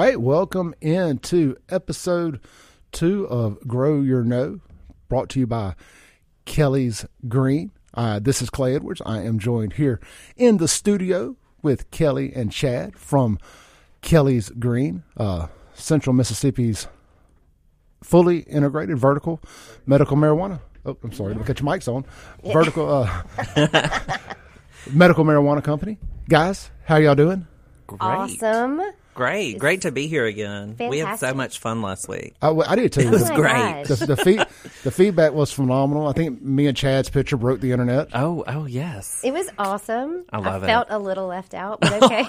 All right, welcome into episode two of Grow Your Know, brought to you by Kelly's Green. Uh, this is Clay Edwards. I am joined here in the studio with Kelly and Chad from Kelly's Green, uh, Central Mississippi's fully integrated vertical medical marijuana. Oh, I'm sorry, let me cut your mics on. Vertical uh, medical marijuana company. Guys, how y'all doing? Great. Awesome. Great. Great to be here again. We had so much fun last week. I, I did too. Oh it was great. the, the, feed, the feedback was phenomenal. I think me and Chad's picture broke the internet. Oh, oh yes. It was awesome. I love it. felt a little left out, but okay.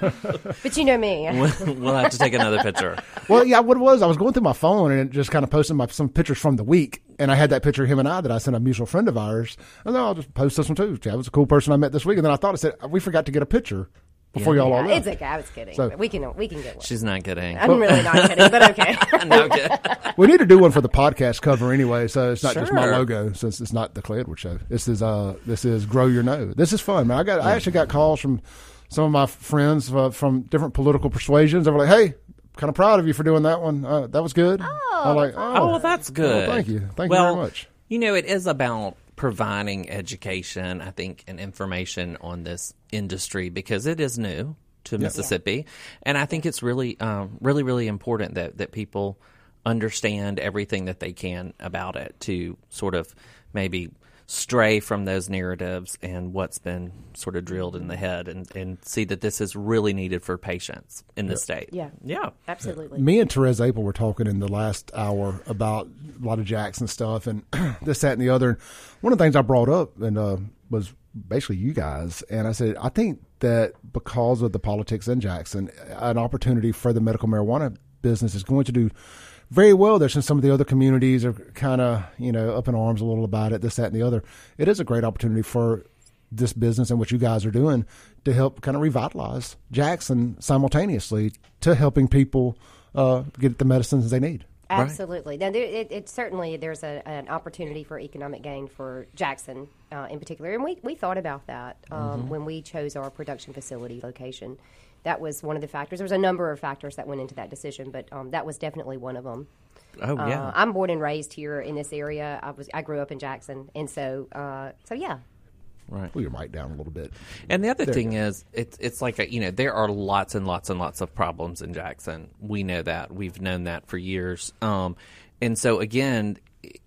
but you know me. we'll have to take another picture. Well, yeah, what it was, I was going through my phone and just kind of posting my, some pictures from the week. And I had that picture of him and I that I sent a mutual friend of ours. And then I'll just post this one too. Chad was a cool person I met this week. And then I thought I said, we forgot to get a picture before y'all all Yeah, left. it's okay. I was kidding. So- but we can we can get one. She's not kidding. I'm really not kidding, but okay. no, good. we need to do one for the podcast cover anyway, so it's not just my logo. Since it's not the Clay Edwards show. This is uh, this is Grow Your Know. This is fun, man. I got I actually got calls from some of my friends uh, from different political persuasions. They were like, "Hey, kind of proud of you for doing that one. Uh, that was good." Oh, I'm like, Oh, "Oh, well, that's good. thank you. Thank you very much. You know, it is about providing education, I think, and information on this industry because it is new to Mississippi, and I think it's really, um, really, really important that that people understand everything that they can about it to sort of maybe stray from those narratives and what's been sort of drilled in the head and, and see that this is really needed for patients in the state. Yeah. Yeah. Absolutely. Me and Therese April were talking in the last hour about a lot of Jackson stuff and this, that, and the other. And one of the things I brought up and uh, was basically you guys. And I said, I think that because of the politics in Jackson, an opportunity for the medical marijuana business is going to do very well there since some of the other communities are kind of, you know, up in arms a little about it, this, that, and the other. It is a great opportunity for this business and what you guys are doing to help kind of revitalize Jackson simultaneously to helping people uh, get the medicines they need. Absolutely. Now, there, it, it certainly there's a, an opportunity for economic gain for Jackson uh, in particular, and we, we thought about that um, when we chose our production facility location. That was one of the factors. There was a number of factors that went into that decision, but um, that was definitely one of them. Oh, Uh, yeah. I'm born and raised here in this area. I was I grew up in Jackson, and so uh, so yeah. right. Pull your mic down a little bit. And the other thing is, it's it's like a, you know there are lots and lots and lots of problems in Jackson. We know that we've known that for years. Um, and so again,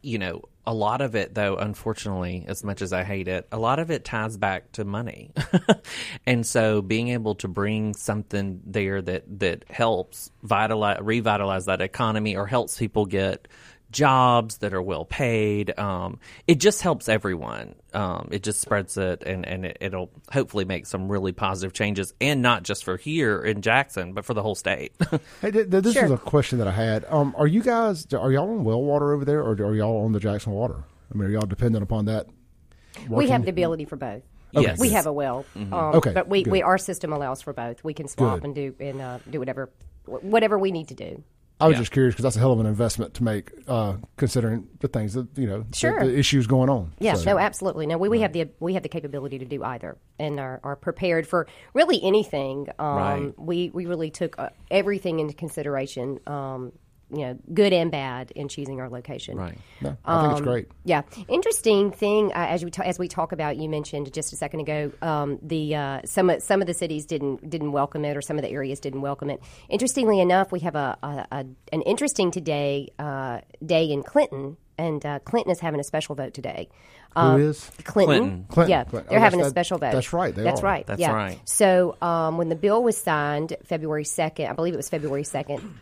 you know, a lot of it though, unfortunately, as much as I hate it, a lot of it ties back to money. and so being able to bring something there that that helps vitalize, revitalize that economy or helps people get jobs that are well paid. Um, it just helps everyone. Um, it just spreads it, and and it, it'll hopefully make some really positive changes, and not just for here in Jackson, but for the whole state. Hey, th- th- this Sure. is a question that I had. Um, are you guys are y'all on well water over there, or are y'all on the Jackson water? I mean, are y'all dependent upon that? We have the ability for both. Yes. We have a well, um, Okay, but we, good. we our system allows for both. We can swap Good. and do and uh, do whatever whatever we need to do. I was Yeah. just curious because that's a hell of an investment to make, uh, considering the things that you know, the- Sure. the, issues going on. Yeah, So- no, absolutely. No, we, we have the we have the capability to do either, and are, are prepared for really anything. Um, Right. We we really took uh, everything into consideration. Um, you know, good and bad in choosing our location. right. No, I think it's great. Yeah, interesting thing uh, as we ta- as we talk about. You mentioned just a second ago um, the uh, some of- some of the cities didn't didn't welcome it, or some of the areas didn't welcome it. Interestingly enough, we have a, a, a an interesting today uh, day in Clinton, and uh, Clinton is having a special vote today. Um, Who is? Clinton? Clinton. Clinton. Yeah, Clinton. they're Oh, having a that- special vote. that's right, they that's are. right. That's yeah. right. So um, when the bill was signed February second, I believe it was February second.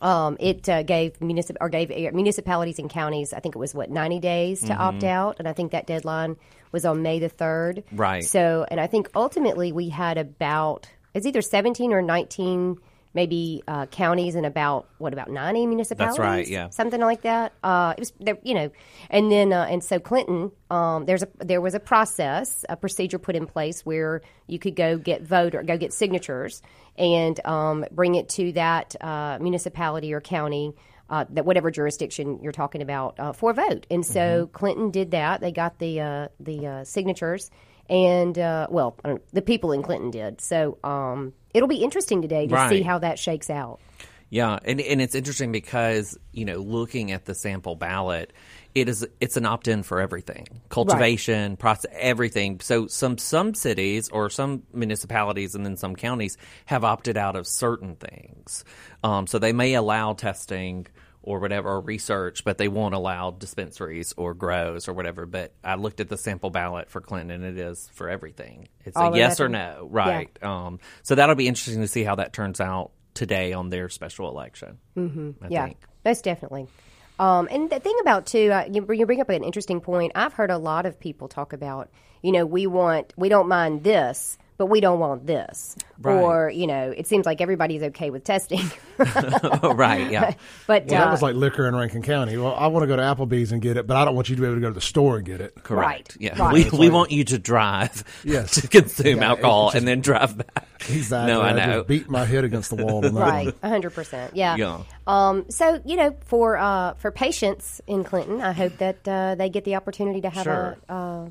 Um, it uh, gave municip- or gave uh, municipalities and counties, I think it was what ninety days to opt out, and I think that deadline was on May the third. Right. So, and I think ultimately we had about it's either seventeen or nineteen, maybe uh, counties and about what about ninety municipalities? That's right, yeah. something like that. Uh, it was there, you know, and then uh, and so Clinton, um, there's a there was a process, a procedure put in place where you could go get vote or go get signatures and um, bring it to that uh, municipality or county. Uh, that whatever jurisdiction you're talking about uh, for a vote, and so Clinton did that. They got the uh, the uh, signatures, and uh, well, the people in Clinton did. So um, it'll be interesting today to see how that shakes out. Yeah, and and it's interesting because you know looking at the sample ballot, it is it's an opt in for everything, cultivation, process, everything. So some some cities or some municipalities and then some counties have opted out of certain things. Um, so they may allow testing or whatever or research, but they won't allow dispensaries or grows or whatever. But I looked at the sample ballot for Clinton, and it is for everything. It's All a yes or no, right? Um, so that'll be interesting to see how that turns out today on their special election. Mm-hmm. I yeah, think. most definitely. Um, and the thing about too, uh, you, bring- you bring up an interesting point. I've heard a lot of people talk about, you know, we want, we don't mind this, but we don't want this, Right. or you know, it seems like everybody's okay with testing, right, yeah. but Well, uh, that was like liquor in Rankin County. Well, I want to go to Applebee's and get it, but I don't want you to be able to go to the store and get it. Correct. Right, Yeah. right. We, It's we want you to drive Yes. to consume Yeah, alcohol just- and then drive back. Exactly. No, I know. just beat my head against the wall on right, one. hundred percent, yeah. Yeah. Um, so you know, for uh, for patients in Clinton, I hope that uh, they get the opportunity to have Sure. a.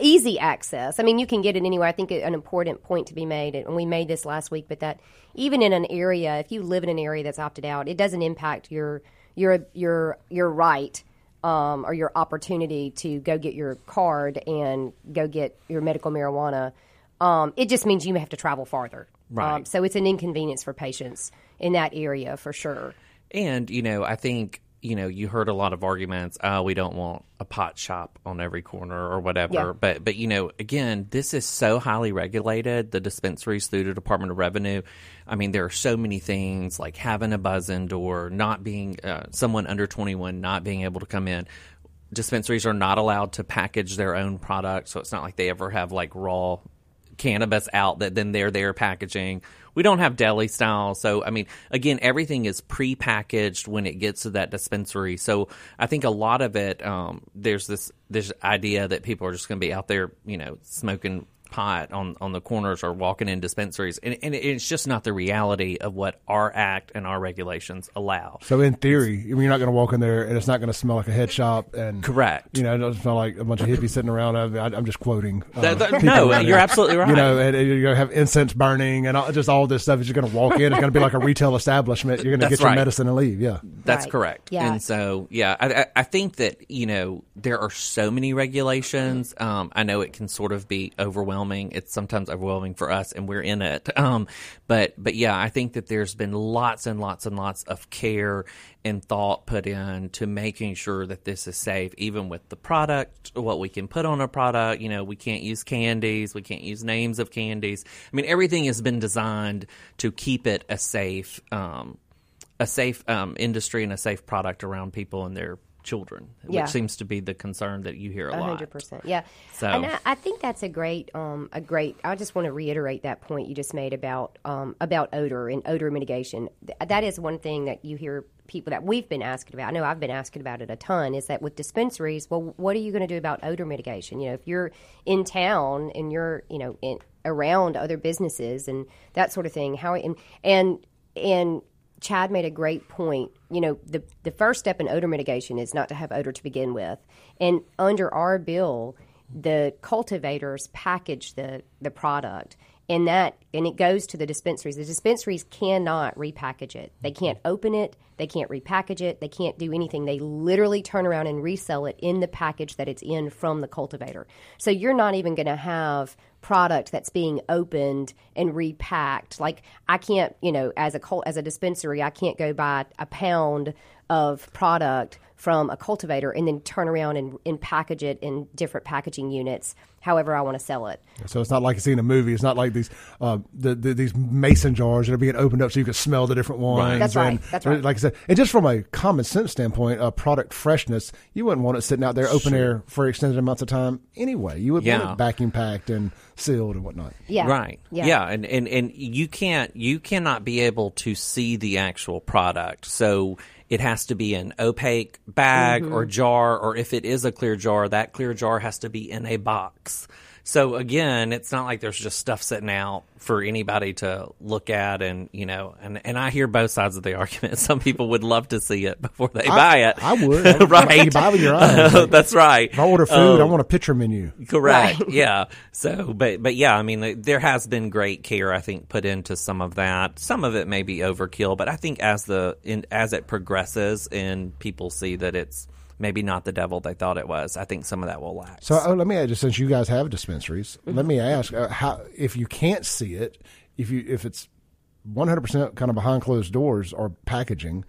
Easy access. I mean, you can get it anywhere. I think an important point to be made, and we made this last week, but that even in an area, if you live in an area that's opted out, it doesn't impact your your your your right um, or your opportunity to go get your card and go get your medical marijuana. Um, it just means you may have to travel farther. Right. Um, so it's an inconvenience for patients in that area for sure. And, you know, I think, you know, you heard a lot of arguments, oh, we don't want a pot shop on every corner or whatever. Yeah. But but you know, again, this is so highly regulated, the dispensaries through the Department of Revenue. I mean, there are so many things like having a buzz in door, not being uh, someone under 21 not being able to come in. Dispensaries are not allowed to package their own product, so it's not like they ever have like raw cannabis out that then they're there packaging. We don't have deli style. So, I mean, again, everything is pre-packaged when it gets to that dispensary. So I think a lot of it, um, there's this, this idea that people are just going to be out there, you know, smoking pot on, on the corners or walking in dispensaries. And, and it's just not the reality of what our act and our regulations allow. So in theory, you're not going to walk in there and it's not going to smell like a head shop and Correct. You know, it doesn't smell like a bunch of hippies sitting around. I, I- I'm just quoting. uh, Th- th- people no, around you're there. absolutely right. You know, and, and you're going to have incense burning and all, just all this stuff. You're going to walk in. It's going to be like a retail establishment. You're going to That's get your right. medicine and leave. Yeah. That's Right. correct. Yeah. And so, yeah, I, I- I think that, you know, there are so many regulations. Um, I know it can sort of be overwhelming. It's sometimes overwhelming for us and we're in it. Um, but, but yeah, I think that there's been lots and lots and lots of care and thought put in to making sure that this is safe, even with the product, what we can put on a product. You know, we can't use candies. We can't use names of candies. I mean, everything has been designed to keep it a safe, um, a safe um, industry and a safe product around people and their children, Yeah. which seems to be the concern that you hear a A lot. hundred percent, yeah. So- and I, I think that's a great, um, a great. I just want to reiterate that point you just made about um, about odor and odor mitigation. That is one thing that you hear people that we've been asking about. I know I've been asking about it a ton. Is that with dispensaries? Well, what are you going to do about odor mitigation? You know, if you're in town and you're, you know, in, around other businesses and that sort of thing, how and and and Chad made a great point. You know, the the first step in odor mitigation is not to have odor to begin with. And under our bill, the cultivators package the the product and that and it goes to the dispensaries. The dispensaries cannot repackage it. They can't open it, they can't repackage it, they can't do anything. They literally turn around and resell it in the package that it's in from the cultivator. So you're not even going to have product that's being opened and repacked. Like I can't, you know, as a as a dispensary, I can't go buy a pound of product from a cultivator and then turn around and, and package it in different packaging units however I want to sell it. So it's not like you see in a movie. It's not like these uh, the, the, these mason jars that are being opened up so you can smell the different ones. That's right. And, That's right. Like I said, and just from a common sense standpoint, uh, product freshness, you wouldn't want it sitting out there open air for extended amounts of time anyway. You would Yeah. want it vacuum packed and sealed and whatnot. Yeah. Right. Yeah. Yeah. And, and and you can't you cannot be able to see the actual product. So it has to be an opaque bag Mm-hmm. or jar, or if it is a clear jar, that clear jar has to be in a box so again, it's not like there's just stuff sitting out for anybody to look at, and you know, and and I hear both sides of the argument. Some people would love to see it before they buy it. I would. I would right? You buy with your eyes. Like, That's right. if I order food, I um, want a picture menu. Correct. Right. Yeah. So, but but yeah, I mean, there has been great care, I think, put into some of that. Some of it may be overkill, but I think as the in, as it progresses and people see that it's maybe not the devil they thought it was, I think some of that will lax. So uh, let me ask, since you guys have dispensaries, let me ask uh, how if you can't see it, if you if it's one hundred percent kind of behind closed doors or packaging,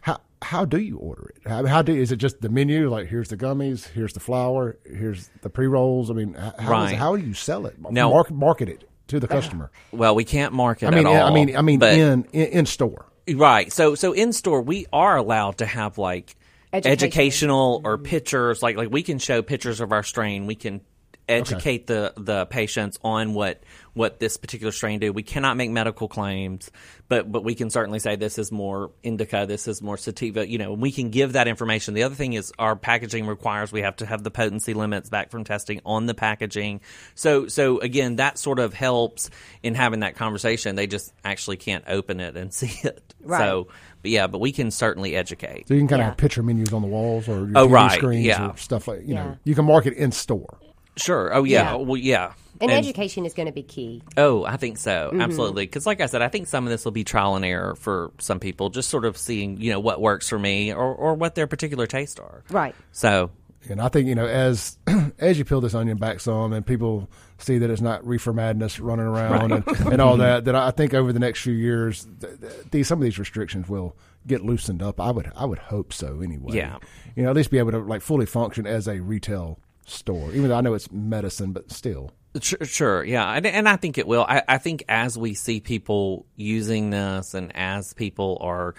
how how do you order it? How, how do is it just the menu? Like here's the gummies, here's the flour, here's the pre rolls. I mean, h- how, is- Right. how do you sell it? Now- market, market it to the customer. well, we can't market. I mean, at all, I mean, I mean, but- in, in in store. Right. So so in store we are allowed to have like Education. educational or pictures like like we can show pictures of our strain. We can educate the the patients on what what this particular strain do. We cannot make medical claims, but but we can certainly say this is more indica, this is more sativa, you know, we can give that information. The other thing is our packaging requires we have to have the potency limits back from testing on the packaging. So so again, that sort of helps in having that conversation. They just actually can't open it and see it. Right. So but yeah, but we can certainly educate. So you can kind of have picture menus on the walls or your Oh, TV right, screens yeah. or stuff like you Yeah. know. You can market in store. Sure. Oh yeah. Yeah. Well yeah. And, And- education is going to be key. Oh, I think so. Mm-hmm. Absolutely. Because, like I said, I think some of this will be trial and error for some people, just sort of seeing, you know, what works for me or, or what their particular tastes are. Right. So, And I think you know as as you peel this onion back some, and people see that it's not reefer madness running around and, and all that, that I think over the next few years, th- th- these some of these restrictions will get loosened up. I would I would hope so anyway. Yeah. you know at least be able to like fully function as a retail store, even though I know it's medicine, but still. Sure, sure, yeah, and, and I think it will. I, I think as we see people using this, and as people are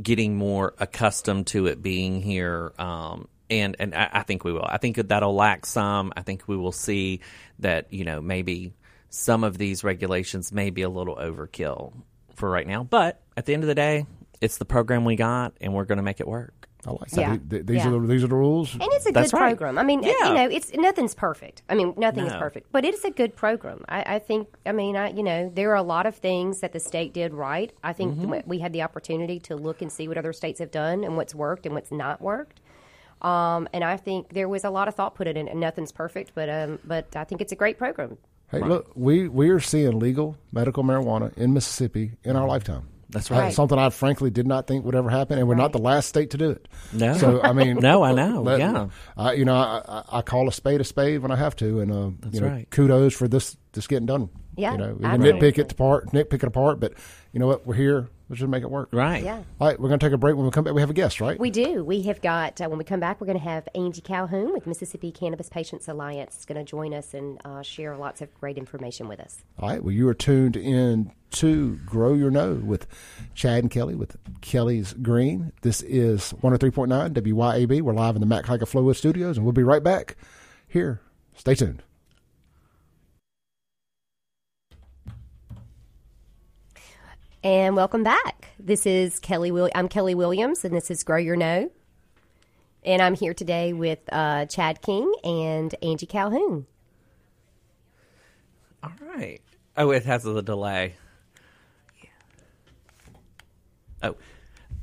getting more accustomed to it being here, um, and and I, I think we will. I think that'll lack some. I think we will see that you know maybe some of these regulations may be a little overkill for right now, but at the end of the day, it's the program we got, and we're going to make it work. I like that. Yeah. Th- th- These Yeah. are the these are the rules. And it's a That's good right. program. I mean, Yeah. you know, it's nothing's perfect. I mean, nothing is perfect, but it's a good program. I, I think. I mean, I you know, there are a lot of things that the state did right. I think Mm-hmm. we had the opportunity to look and see what other states have done and what's worked and what's not worked. Um, and I think there was a lot of thought put in it. And nothing's perfect, but um, but I think it's a great program. Hey, look, we we are seeing legal medical marijuana in Mississippi in our lifetime. That's Uh, right. something I frankly did not think would ever happen, and we're not the last state to do it. No. So I mean, No, I know. let- Yeah. I, you know, I, I, I call a spade a spade when I have to, and uh, you know, right. kudos for this this getting done. Yeah, you know, we can nitpick it apart, nitpick it apart, but you know what? We're here. Let's just make it work. Right. Yeah. All right, we're going to take a break. When we come back, we have a guest, right? We do. We have got, uh, when we come back, we're going to have Angie Calhoun with Mississippi Cannabis Patients Alliance is going to join us and uh, share lots of great information with us. All right. Well, you are tuned in to Grow Your Know with Chad and Kelly with Kelly's Green. This is 103.9 WYAB. We're live in the Mac Haika Flowood Studios, and we'll be right back here. Stay tuned. And welcome back. This is Kelly. Will- I'm Kelly Williams, and this is Grow Your Know. And I'm here today with uh, Chad King and Angie Calhoun. All right. Oh, it has a delay. Oh.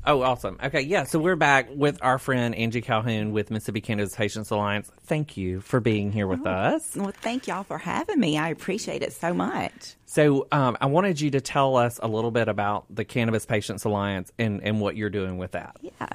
Oh, awesome. Okay, yeah, so we're back with our friend Angie Calhoun with Mississippi Cannabis Patients Alliance. Thank you for being here with us. Well, thank y'all for having me. I appreciate it so much. So, um, I wanted you to tell us a little bit about the Cannabis Patients Alliance and, and what you're doing with that. Yeah.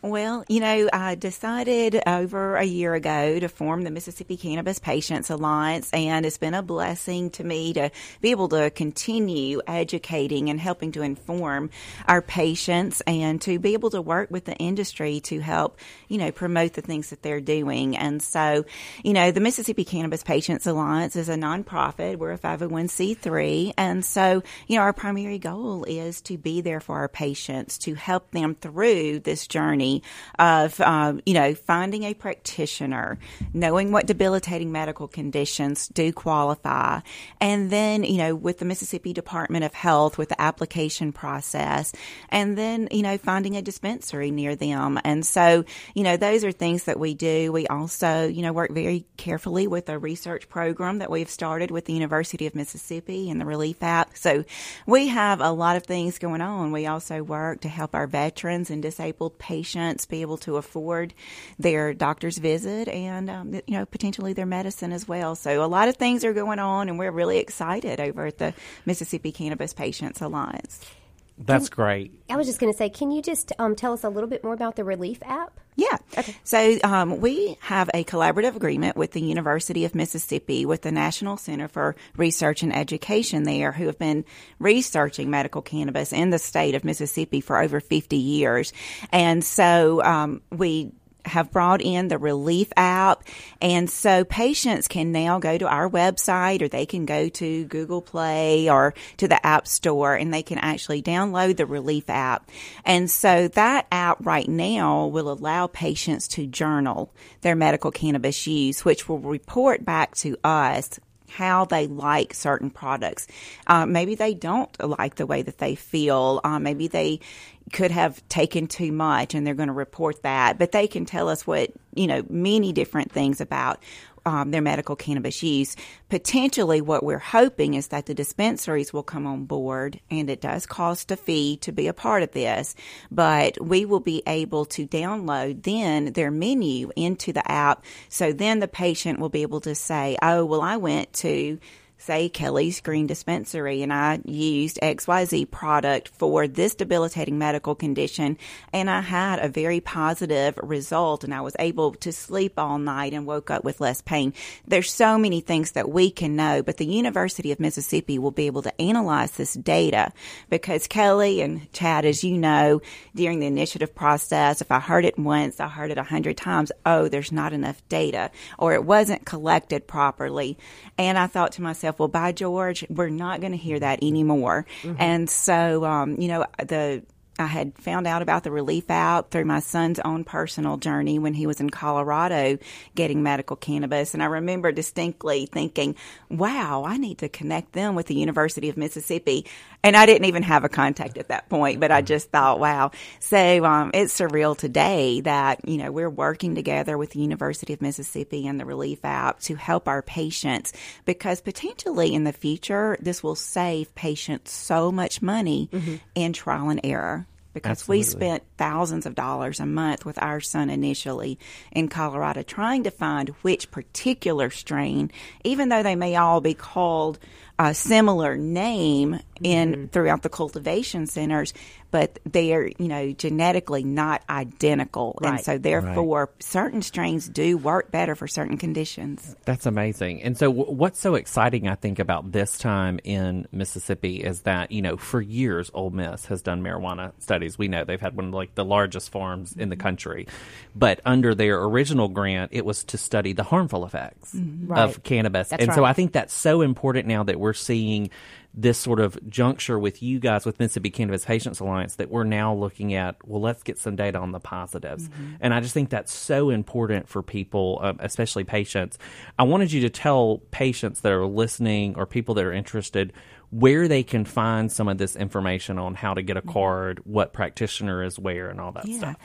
Well, you know, I decided over a year ago to form the Mississippi Cannabis Patients Alliance, and it's been a blessing to me to be able to continue educating and helping to inform our patients and to be able to work with the industry to help, you know, promote the things that they're doing. And so, you know, the Mississippi Cannabis Patients Alliance is a nonprofit. We're a 501c3. And so, you know, our primary goal is to be there for our patients, to help them through this journey of, um, you know, finding a practitioner, knowing what debilitating medical conditions do qualify. And then, you know, with the Mississippi Department of Health, with the application process. And then, you know, know, finding a dispensary near them. And so, you know, those are things that we do. We also, you know, work very carefully with a research program that we've started with the University of Mississippi and the Relief app. So we have a lot of things going on. We also work to help our veterans and disabled patients be able to afford their doctor's visit and, um, you know, potentially their medicine as well. So a lot of things are going on and we're really excited over at the Mississippi Cannabis Patients Alliance. That's great. I was just going to say, can you just um, tell us a little bit more about the Relief app? Yeah. Okay. So um, we have a collaborative agreement with the University of Mississippi with the National Center for Research and Education there, who have been researching medical cannabis in the state of Mississippi for over 50 years. And so um, we have brought in the relief app and so patients can now go to our website or they can go to Google Play or to the App Store and they can actually download the relief app. And so that app right now will allow patients to journal their medical cannabis use, which will report back to us how they like certain products. Uh, maybe they don't like the way that they feel. Uh, maybe they could have taken too much and they're going to report that. But they can tell us what, you know, many different things about um, their medical cannabis use. Potentially, what we're hoping is that the dispensaries will come on board, and it does cost a fee to be a part of this, but we will be able to download then their menu into the app. So then the patient will be able to say, oh, well, I went to say Kelly's Green Dispensary and I used XYZ product for this debilitating medical condition and I had a very positive result and I was able to sleep all night and woke up with less pain. There's so many things that we can know, but the University of Mississippi will be able to analyze this data because Kelly and Chad, as you know, during the initiative process, if I heard it once, I heard it a hundred times, oh, there's not enough data or it wasn't collected properly. And I thought to myself, well, by George, we're not going to hear that anymore. Mm-hmm. And so, um, you know, the I had found out about the relief app through my son's own personal journey when he was in Colorado getting medical cannabis. And I remember distinctly thinking, wow, I need to connect them with the University of Mississippi. And I didn't even have a contact at that point, but I just thought, wow. So um, it's surreal today that, you know, we're working together with the University of Mississippi and the relief app to help our patients because potentially in the future, this will save patients so much money mm-hmm. in trial and error because Absolutely. we spent thousands of dollars a month with our son initially in Colorado trying to find which particular strain, even though they may all be called a similar name in mm-hmm. throughout the cultivation centers, but they are, you know, genetically not identical. Right. And so therefore right. certain strains do work better for certain conditions. That's amazing. And so w- what's so exciting I think about this time in Mississippi is that, you know, for years Ole Miss has done marijuana studies. We know they've had one of like the largest farms in the mm-hmm. country. But under their original grant, it was to study the harmful effects mm-hmm. right. of cannabis. That's and so I think that's so important now that we're seeing this sort of juncture with you guys with Mississippi Cannabis Patients Alliance that we're now looking at, well, let's get some data on the positives. Mm-hmm. And I just think that's so important for people, uh, especially patients. I wanted you to tell patients that are listening or people that are interested where they can find some of this information on how to get a mm-hmm. card, what practitioner is where, and all that yeah. stuff.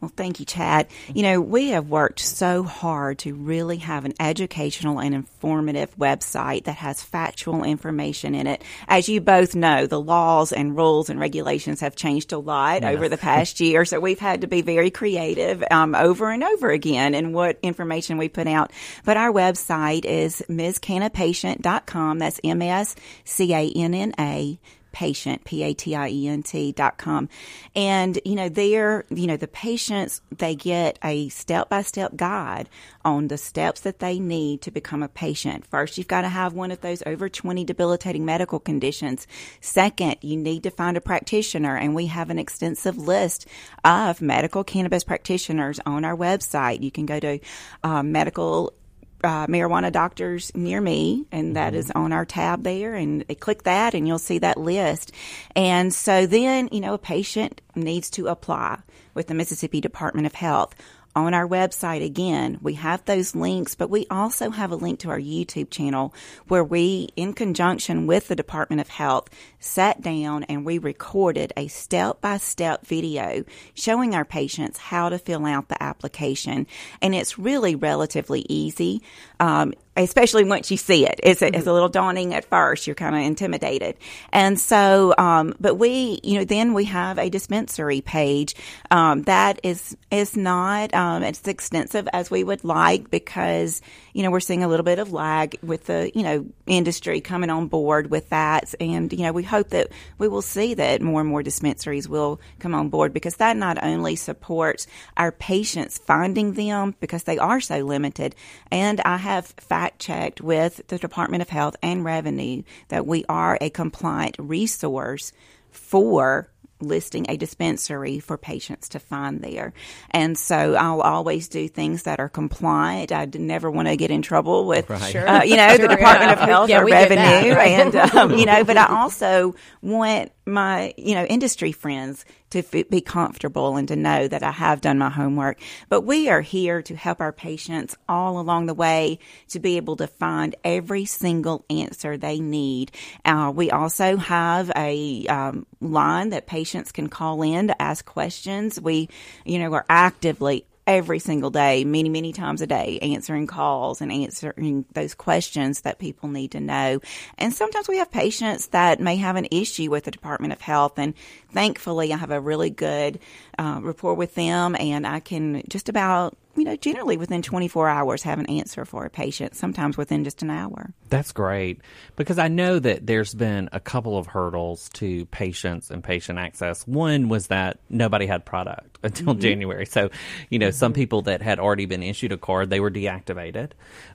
Well, thank you, Chad. You know, we have worked so hard to really have an educational and informative website that has factual information in it. As you both know, the laws and rules and regulations have changed a lot yes. over the past year, so we've had to be very creative um, over and over again in what information we put out. But our website is mscannapatient.com. That's M S C A N N A patient, P-A-T-I-E-N-T dot com. And, you know, there, you know, the patients, they get a step-by-step guide on the steps that they need to become a patient. First, you've got to have one of those over 20 debilitating medical conditions. Second, you need to find a practitioner and we have an extensive list of medical cannabis practitioners on our website. You can go to uh, medical uh, marijuana doctors near me, and that mm-hmm. is on our tab there. And click that, and you'll see that list. And so then, you know, a patient needs to apply with the Mississippi Department of Health. On our website again, we have those links, but we also have a link to our YouTube channel where we, in conjunction with the Department of Health, sat down and we recorded a step by step video showing our patients how to fill out the application. And it's really relatively easy. Um, especially once you see it. It's a, it's a little daunting at first. You're kind of intimidated. And so, um, but we, you know, then we have a dispensary page um, that is is not um, as extensive as we would like because you know we're seeing a little bit of lag with the you know industry coming on board with that, and you know we hope that we will see that more and more dispensaries will come on board because that not only supports our patients finding them because they are so limited, and I have fact checked with the Department of Health and Revenue that we are a compliant resource for listing a dispensary for patients to find there. And so I'll always do things that are compliant. I never want to get in trouble with, Right. uh, you know, the Department of Health Yeah, or we that, Revenue. right? And, um, you know, but I also want my, you know, industry friends to f- be comfortable and to know that I have done my homework. But we are here to help our patients all along the way to be able to find every single answer they need. Uh, we also have a um, line that patients can call in to ask questions. We, you know, are actively every single day, many, many times a day, answering calls and answering those questions that people need to know. And sometimes we have patients that may have an issue with the Department of Health, and thankfully, I have a really good uh, rapport with them, and I can just about you know, generally within 24 hours have an answer for a patient, sometimes within just an hour. That's great because I know that there's been a couple of hurdles to patients and patient access. One was that nobody had product until January. So, you know, some people that had already been issued a card, they were deactivated.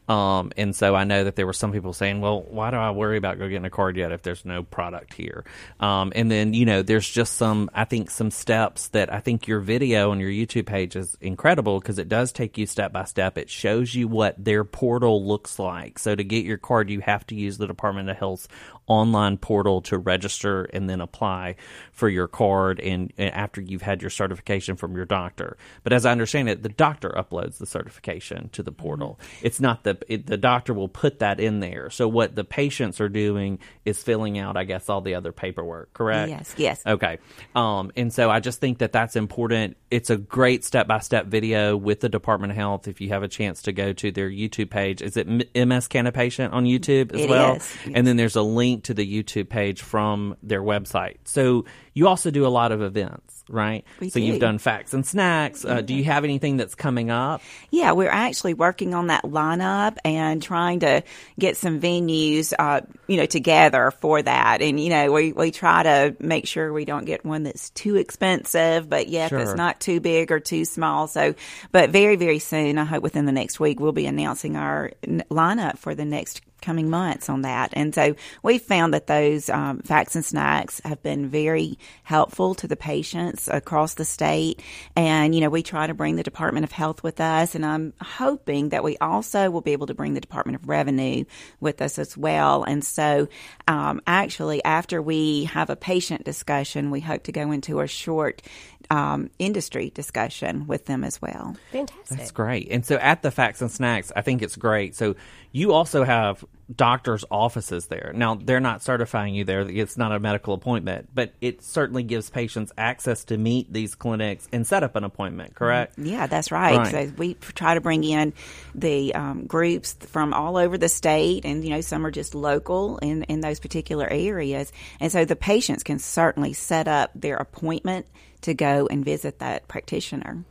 Um, and so I know that there were some people saying, well, why do I worry about go getting a card yet if there's no product here? Um, and then, you know, there's just some, I think, some steps that I think your video on your YouTube page is incredible because it does take you step by step. It shows you what their portal looks like. So to get your card, you have to use the Department of Health's online portal to register and then apply for your card and, and after you've had your certification from your doctor. But as I understand it, the doctor uploads the certification to the portal. It's not the it, the doctor will put that in there. So what the patients are doing is filling out, I guess, all the other paperwork. Correct? Yes, yes. Okay. Um, and so I just think that that's important. It's a great step by step video with the Department of Health. If you have a chance to go to their YouTube page, is it M- MS Canna Patient on YouTube as It well? is, And then there's a link to the YouTube page from their website. So you also do a lot of events, right? We so do. you've done facts and snacks. Uh, do you have anything that's coming up? Yeah, we're actually working on that lineup and trying to get some venues, uh, you know, together for that. And you know, we we try to make sure we don't get one that's too expensive, but yet Sure. that's not too big or too small. So, but very very soon, I hope within the next week, we'll be announcing our n- lineup for the next coming months on that. And so we found that those um, facts and snacks have been very helpful to the patients across the state. And, you know, we try to bring the Department of Health with us. And I'm hoping that we also will be able to bring the Department of Revenue with us as well. And so um, actually, after we have a patient discussion, we hope to go into a short um, industry discussion with them as well. Fantastic. That's great. And so at the Facts and Snacks, I think it's great. So you also have doctors' offices there. Now, they're not certifying you there. It's not a medical appointment, but it certainly gives patients access to meet these clinics and set up an appointment, correct? Yeah, that's right. Right. So we try to bring in the um, groups from all over the state, and you know, some are just local in in those particular areas, and so the patients can certainly set up their appointment to go and visit that practitioner.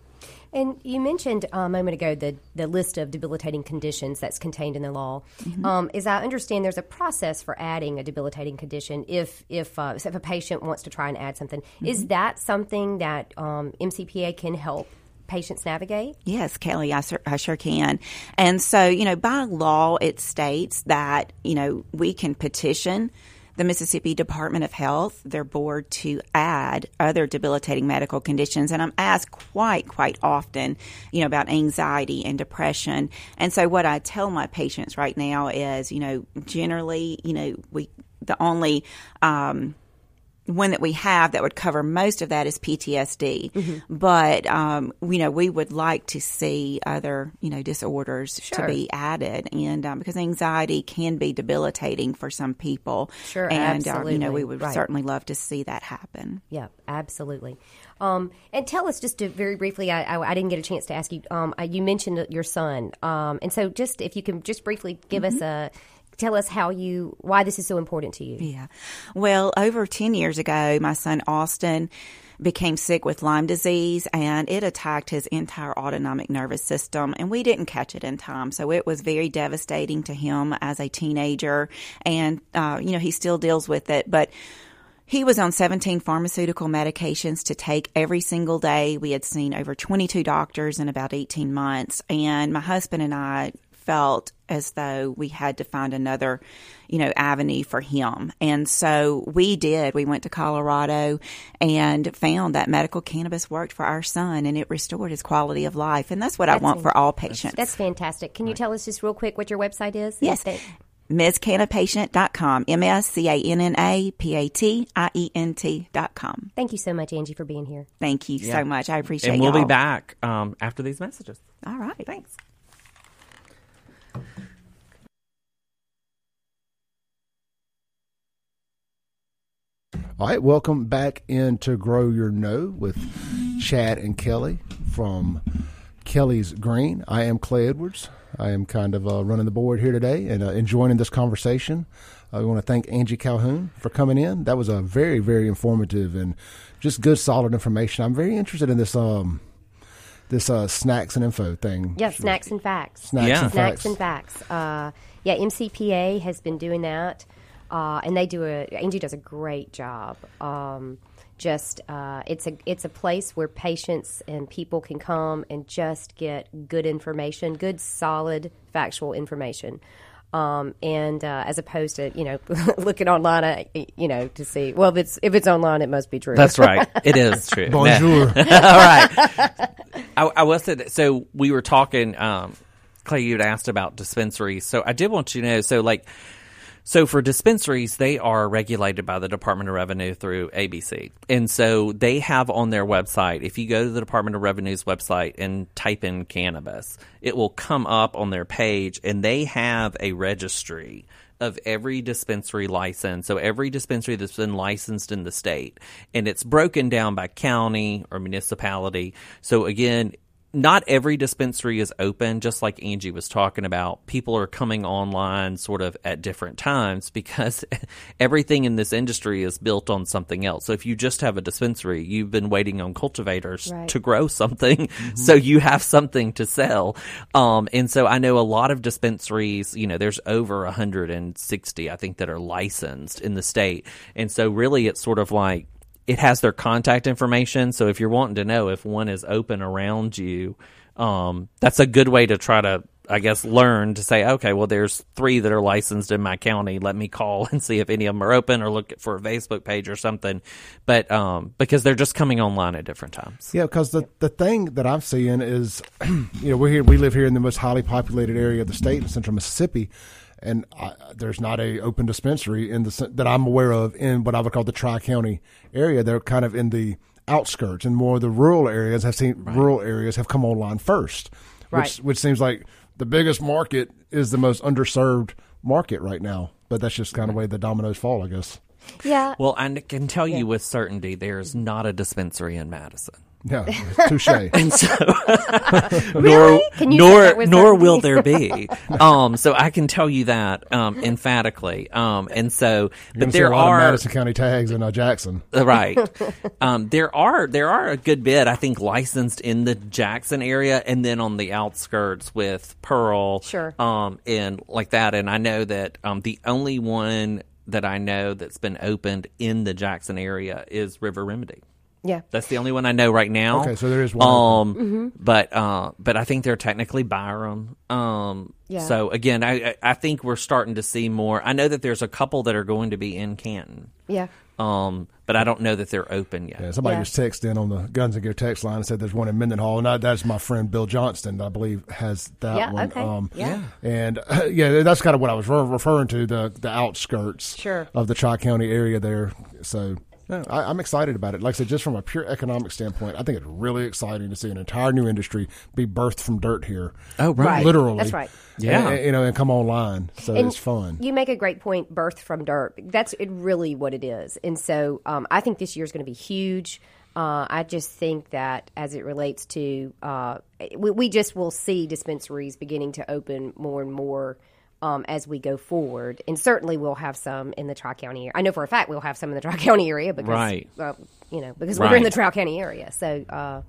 And you mentioned uh, a moment ago the, the list of debilitating conditions that's contained in the law. Um, as I understand, there's a process for adding a debilitating condition if if, uh, so if a patient wants to try and add something. Is that something that um, MCPA can help patients navigate? Yes, Kelly, I, sur- I sure can. And so, you know, by law, it states that, you know, we can petition the Mississippi Department of Health, their board, to add other debilitating medical conditions. And I'm asked quite, quite often, you know, about anxiety and depression. And so, what I tell my patients right now is, you know, generally, you know, we, the only, um, one that we have that would cover most of that is PTSD. Mm-hmm. But um, you know, we would like to see other you know disorders Sure. to be added, and um, because anxiety can be debilitating for some people. Sure, and uh, you know, we would Right. certainly love to see that happen. Yeah, absolutely. Um, and tell us just to, very briefly. I, I, I didn't get a chance to ask you. Um, I- you mentioned your son, um, and so just if you can just briefly give us a tell us how you why this is so important to you. Yeah. Well, over 10 years ago, my son Austin became sick with Lyme disease and it attacked his entire autonomic nervous system and we didn't catch it in time. So it was very devastating to him as a teenager and, uh, you know, he still deals with it, but he was on 17 pharmaceutical medications to take every single day. We had seen over 22 doctors in about 18 months. And my husband and I felt as though we had to find another, you know, avenue for him. And so we did. We went to Colorado and found that medical cannabis worked for our son and it restored his quality of life. And that's what I want for all patients. That's fantastic. Can you tell us just real quick what your website is? Yes. That- MsCannapatient.com. M S C A N N A P A T I E N T.com. Thank you so much, Angie, for being here. Thank you so much. I appreciate and we'll be y'all. back um, after these messages. All right. Thanks. All right, welcome back into Grow Your Know with Chad and Kelly from Kelly's Green. I am Clay Edwards. I am kind of uh, running the board here today and uh, enjoying this conversation. I want to thank Angie Calhoun for coming in. That was a very, very informative and just good, solid information. I'm very interested in this um this uh, snacks and info thing. Yeah, snacks and facts. Snacks Yeah. and Snacks facts. and facts. Uh, yeah, MCPA has been doing that, uh, and they do a. Angie does a great job. Um, just uh, it's a it's a place where patients and people can come and just get good information, good solid factual information. Um, and uh, as opposed to you know looking online, uh, you know to see well if it's if it's online, it must be true. That's right. It is true. Bonjour. All right. I, I will say that. So we were talking. Um, Clay, you'd asked about dispensaries. So I did want you to know. So like, so for dispensaries, they are regulated by the Department of Revenue through ABC, and so they have on their website. If you go to the Department of Revenue's website and type in cannabis, it will come up on their page, and they have a registry of every dispensary license. So every dispensary that's been licensed in the state, and it's broken down by county or municipality. So again, not every dispensary is open, just like Angie was talking about. People are coming online sort of at different times because everything in this industry is built on something else. So if you just have a dispensary, you've been waiting on cultivators Right. to grow something, so you have something to sell. Um, and so I know a lot of dispensaries, you know, there's over 160, I think, that are licensed in the state. And so really it's sort of like, it has their contact information. So if you're wanting to know if one is open around you, um, that's a good way to try to, I guess, learn to say, okay, well, there's three that are licensed in my county. Let me call and see if any of them are open or look for a Facebook page or something. But um, because they're just coming online at different times. Yeah, because the the thing that I'm seeing is, you know, we're here. We live here in the most highly populated area of the state, in central Mississippi, and I, there's not a open dispensary in the that I'm aware of in what I would call the Tri County area. They're kind of in the outskirts, and more of the rural areas have seen rural areas have come online first, Right. which which seems like the biggest market is the most underserved market right now. But that's just kind of the way the dominoes fall, I guess. yeah. Well, I can tell you with certainty there is not a dispensary in Madison. Yeah, touche. And so, Really? Can nor nor will there be. Um, so I can tell you that um, emphatically. Um, and so, You're gonna but see a there lot are of Madison County tags in uh, Jackson. Uh, right. um, there are there are a good bit I think licensed in the Jackson area, and then on the outskirts with Pearl, Sure. um, and like that. And I know that um, the only one that I know that's been opened in the Jackson area is River Remedy. Yeah. That's the only one I know right now. Okay, so there is one Um, Mm-hmm. but uh, but I think they're technically Byram. Um, Yeah. So again, I I- I think we're starting to see more. I know that there's a couple that are going to be in Canton. Yeah. Um, but I don't know that they're open yet. Yeah, somebody Yeah. just texted in on the Guns and Gear text line and said there's one in Mendenhall, and that, that's my friend Bill Johnston, I believe, has that Yeah, one. okay. Um, Yeah. and uh, yeah, that's kind of what I was re- referring to the the outskirts Sure. of the Tri County area there. So Yeah, I, I'm excited about it. Like I said, just from a pure economic standpoint, I think it's really exciting to see an entire new industry be birthed from dirt here. Oh, right. Right. literally. That's right. Yeah. And- you know, and come online. So And it's fun. You make a great point. Birth from dirt. That's it really what it is. And so um, I think this year is going to be huge. Uh, I just think that as it relates to, uh, we, we just will see dispensaries beginning to open more and more. Um, as we go forward, and certainly we'll have some in the Tri County area. I know for a fact we'll have some in the Tri County area because, Right. uh, you know, because we're in the Tri County area. So, uh,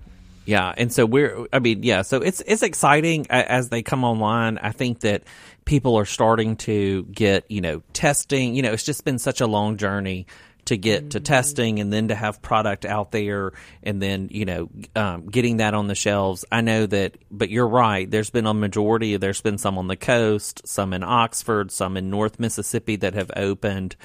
Yeah, and so we're. I mean, yeah. So it's it's exciting as they come online. I think that people are starting to get you know testing. You know, it's just been such a long journey to get to testing and then to have product out there and then you know um, getting that on the shelves. I know that, but you're right. There's been a majority. There's been some on the coast, some in Oxford, some in North Mississippi that have opened.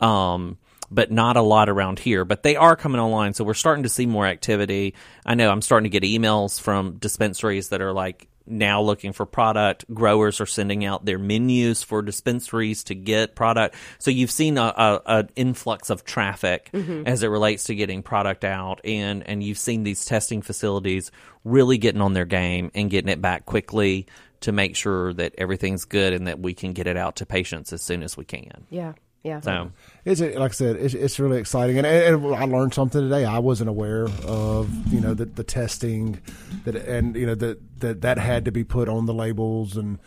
Um, but not a lot around here. But they are coming online, so we're starting to see more activity. I know I'm starting to get emails from dispensaries that are like now looking for product. Growers are sending out their menus for dispensaries to get product. So you've seen a, a, an influx of traffic mm-hmm. as it relates to getting product out, and and you've seen these testing facilities really getting on their game and getting it back quickly to make sure that everything's good and that we can get it out to patients as soon as we can. yeah, yeah. So. It's like I said, it's, it's really exciting, and, and I learned something today. I wasn't aware of you know the, the testing that and you know that that that had to be put on the labels and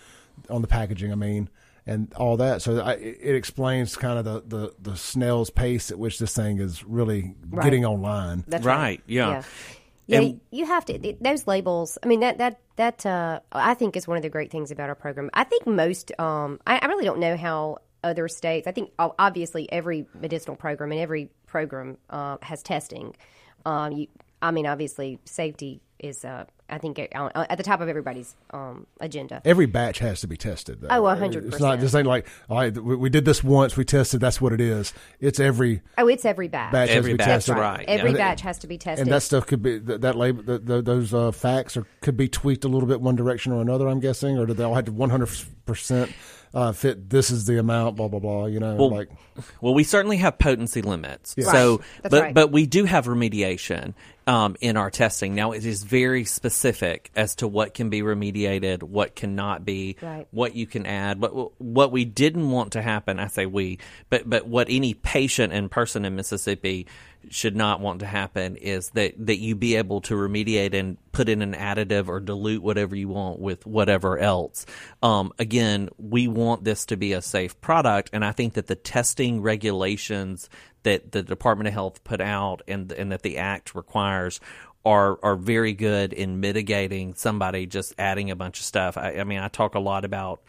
on the packaging. I mean, and all that. So I, it explains kind of the, the the snail's pace at which this thing is really Right. getting online. That's Right, yeah. Yeah, yeah And- you have to those labels. I mean that that that uh, I think is one of the great things about our program. I think most. Um, I, I really don't know how other states. I think obviously every medicinal program and every program uh, has testing. Um, you, I mean, obviously safety is. Uh, I think at, at the top of everybody's um, agenda. Every batch has to be tested. Though. Oh, 100%. It's not just ain't like all right. We, we did this once. We tested. That's what it is. It's every Oh, it's every batch. batch has Every to be batch, tested. right. Every yeah. batch has to be tested. And that stuff could be that, that label, the, the, those uh, facts, or could be tweaked a little bit one direction or another. I'm guessing, or do they all have to 100 percent uh, fit? This is the amount. Blah blah blah. You know, Well, like Well, we certainly have potency limits. Yeah. So, Right. That's but right. but we do have remediation um, in our testing. Now, it is very specific as to what can be remediated, what cannot be, Right. what you can add. But what we didn't want to happen, I say we, but but what any patient and person in Mississippi should not want to happen is that that you be able to remediate and put in an additive or dilute whatever you want with whatever else. Um, again, we want this to be a safe product, and I think that the testing regulations that the Department of Health put out and and that the Act requires are are very good in mitigating somebody just adding a bunch of stuff. I, I mean, I talk a lot about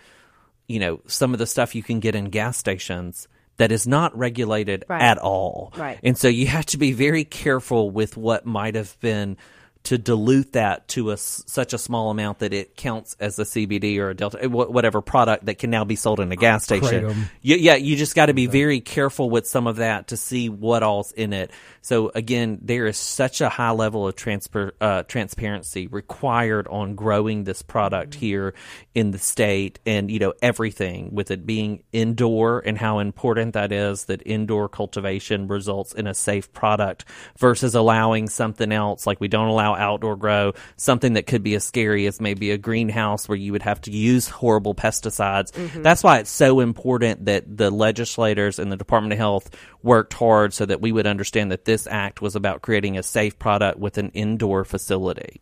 you know some of the stuff you can get in gas stations that is not regulated Right. at all. Right. And so you have to be very careful with what might have been to dilute that to a such a small amount that it counts as a CBD or a Delta, whatever product that can now be sold in a gas station. You, yeah, you just got to be very careful with some of that to see what all's in it. So again, there is such a high level of transfer, uh, transparency required on growing this product here in the state, and you know everything with it being indoor and how important that is. That indoor cultivation results in a safe product versus allowing something else like we don't allow outdoor grow, something that could be as scary as maybe a greenhouse where you would have to use horrible pesticides. Mm-hmm. That's why it's so important that the legislators and the Department of Health worked hard so that we would understand that this act was about creating a safe product with an indoor facility.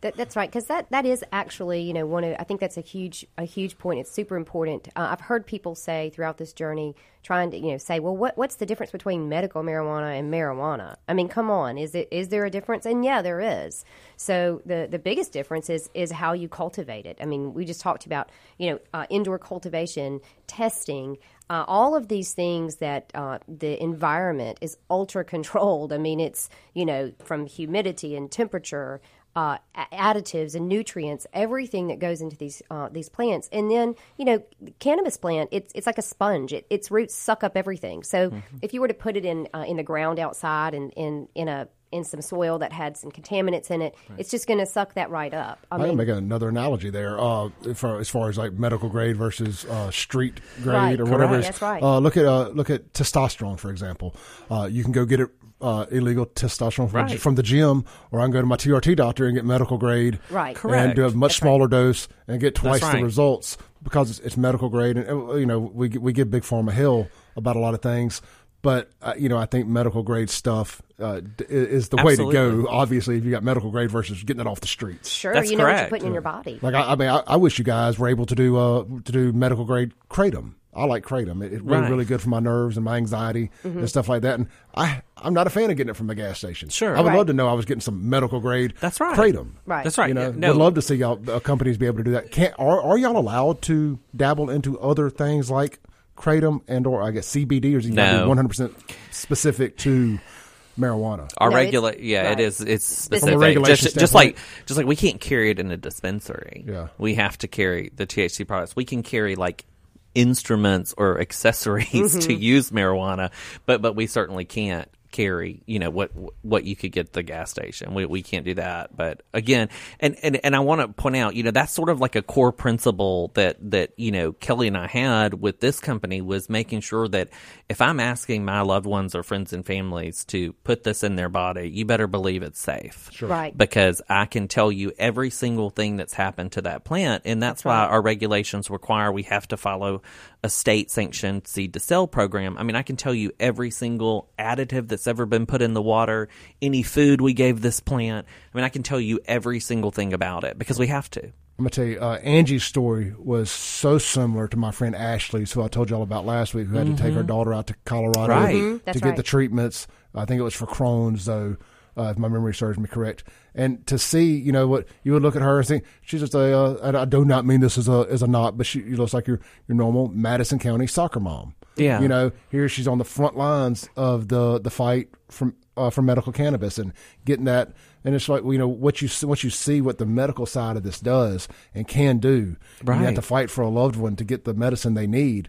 That, that's right, because that, that is actually, you know, one of I think that's a huge a huge point. It's super important. Uh, I've heard people say throughout this journey, trying to you know say, well, what what's the difference between medical marijuana and marijuana? I mean, come on, is it is there a difference? And yeah, there is. So the the biggest difference is is how you cultivate it. I mean, we just talked about you know uh, indoor cultivation, testing. Uh, all of these things that uh, the environment is ultra controlled. I mean, it's you know from humidity and temperature, uh, a- additives and nutrients, everything that goes into these uh, these plants. And then you know, cannabis plant, it's it's like a sponge. It, its roots suck up everything. So if you were to put it in uh, in the ground outside and in in a in some soil that had some contaminants in it, it's just going to suck that right up. I I mean, make another analogy there, uh, for, as far as like medical grade versus uh, street grade Right, or whatever. correct. it is. That's right. Uh, look at uh, look at testosterone, for example. Uh, you can go get it uh, illegal testosterone from, Right. from the gym, or I can go to my TRT doctor and get medical grade, Right. Correct. and do a Correct. much smaller dose and get twice That's the results because it's, it's medical grade. And uh, you know, we we give big pharma hell about a lot of things. But uh, you know, I think medical grade stuff uh, is the way to go. Obviously, if you got medical grade versus getting it off the streets. sure, That's you know what you're correct. putting in your body. Like I, I mean, I, I wish you guys were able to do uh to do medical grade kratom. I like kratom. It, it's really Right. really good for my nerves and my anxiety Mm-hmm. and stuff like that. And I I'm not a fan of getting it from the gas station. Sure. I would Right. love to know I was getting some medical grade. That's right. Kratom. Right. That's right. You know, no, would love to see y'all uh, companies be able to do that. Can't are are y'all allowed to dabble into other things like kratom and or I guess CBD or is it No. one hundred percent specific to marijuana? Our No, it's- regular, yeah, right. it is. It's From a specific. regulation Just, just like, just like we can't carry it in a dispensary. Yeah. we have to carry the THC products. We can carry like instruments or accessories Mm-hmm. to use marijuana, but but we certainly can't carry you know what what you could get at the gas station. We, we can't do that. But again and and, and i want to point out you know that's sort of like a core principle that that you know kelly and i had with this company was making sure that if i'm asking my loved ones or friends and families to put this in their body you better believe it's safe. Sure. Right. because i can tell you every single thing that's happened to that plant and that's, why our regulations require we have to follow a state sanctioned seed to sale program i mean i can tell you every single additive that's ever been put in the water any food we gave this plant i mean i can tell you every single thing about it because we have to I'm gonna tell you, uh, Angie's story was so similar to my friend Ashley's, who I told y'all about last week, who had to take her daughter out to Colorado Right. Mhm, to Mm-hmm. that's get the treatments. I think it was for Crohn's, though, uh, if my memory serves me correct. And to see, you know, what you would look at her and think she's just a. Uh, and I do not mean this as a as a knock, but she looks like your your normal Madison County soccer mom. Yeah. you know, here she's on the front lines of the the fight from uh, for medical cannabis and getting that. And it's like you know what you once you see what the medical side of this does and can do, and you have to fight for a loved one to get the medicine they need.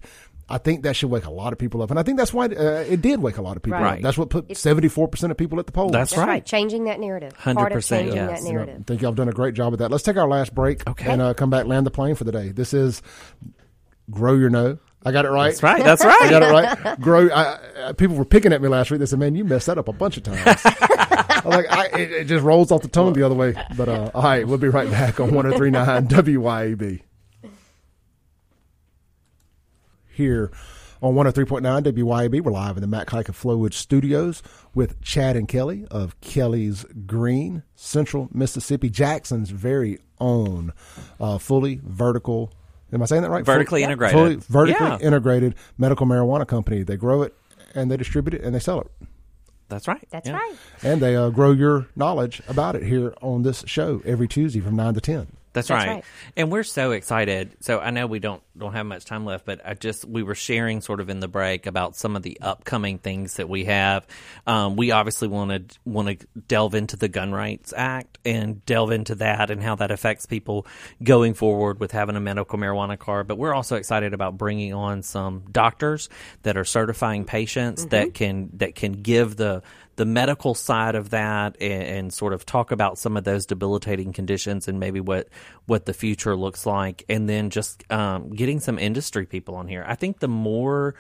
I think that should wake a lot of people up, and I think that's why uh, it did wake a lot of people Right. up. That's what put seventy four percent of people at the polls. That's That's right. right. Changing that narrative. Part of 100%, changing yes. that You know, narrative. I think y'all have done a great job with that. Let's take our last break Okay. and uh, come back, land the plane for the day. This is grow your know. I got it right. that's right that's right. I got it right. Grow. I, I, people were picking at me last week. They said, "Man, you messed that up a bunch of times." I'm like, I, it, it just rolls off the tongue the other way. But uh, all right, we'll be right back on 103.9 WYAB. Here on 103.9 WYAB, we're live in the Matt Kike of Flowood Studios with Chad and Kelly of Kelly's Green, Central Mississippi, Jackson's very own uh, fully vertical. Am I saying that right? Vertically Fully- integrated. Fully vertically Yeah. integrated medical marijuana company. They grow it and they distribute it and they sell it. that's right That's Yeah. right. And they uh, grow your knowledge about it here on this show every Tuesday from 9 to 10. That's, That's right. right. And we're so excited. So I know we don't don't have much time left, but I just we were sharing sort of in the break about some of the upcoming things that we have. Um, we obviously want to want to delve into the Gun Rights Act and delve into that and how that affects people going forward with having a medical marijuana card. But we're also excited about bringing on some doctors that are certifying patients that can that can give the the medical side of that and, and sort of talk about some of those debilitating conditions and maybe what what the future looks like. And then just um, getting some industry people on here. I think the more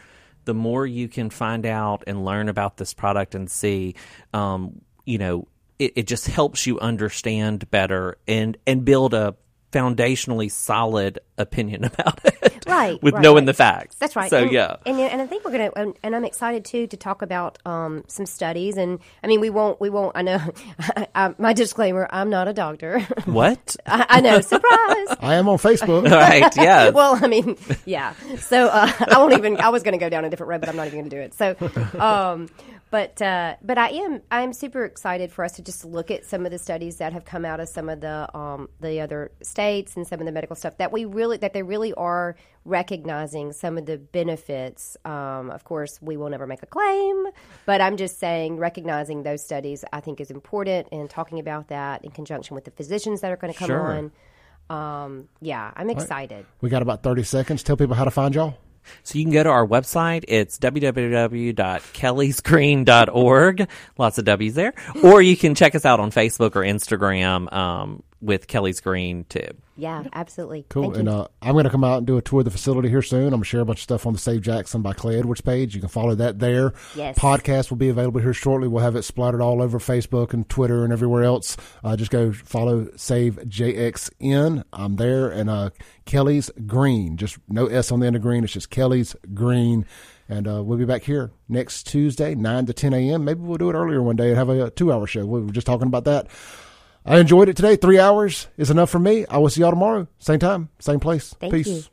the more you can find out and learn about this product and see um, you know it, it just helps you understand better and and build a foundationally solid opinion about it Right, with right, knowing right. the facts That's right. so and, yeah and and I think we're gonna, and, and I'm excited too to talk about um, some studies. And I mean, we won't, we won't. I know. I, my disclaimer: I'm not a doctor. what I, I know. Surprise. I am on Facebook. right yeah well, I mean, yeah. So uh, I won't even. I was going to go down a different road, but I'm not even going to do it. So, um, but uh, but I am I am super excited for us to just look at some of the studies that have come out of some of the um, the other states and some of the medical stuff that we really that they really are recognizing some of the benefits. Um, of course, we will never make a claim, but I'm just saying recognizing those studies I think is important and talking about that in conjunction with the physicians that are going to come Sure. on. Um, yeah, I'm excited. We got about 30 seconds. Tell people how to find y'all. So you can go to our website. It's www.kellysgreen.org. Lots of W's there. Or you can check us out on Facebook or Instagram um, with Kelly's Green too. Yeah, absolutely. Cool. Thank and you. uh, I'm going to come out and do a tour of the facility here soon. I'm going to share a bunch of stuff on the Save Jackson by Clay Edwards page. You can follow that there. Yes. Podcast will be available here shortly. We'll have it splattered all over Facebook and Twitter and everywhere else. Uh, just go follow Save JXN. I'm there. And uh, Kelly's Green. Just no S on the end of green. It's just Kelly's Green. And uh, we'll be back here next Tuesday, 9 to 10 a.m. Maybe we'll do it earlier one day and have a, two hour show. We were just talking about that. I enjoyed it today. Three hours is enough for me. I will see y'all tomorrow. Same time, same place. Thank Peace. you.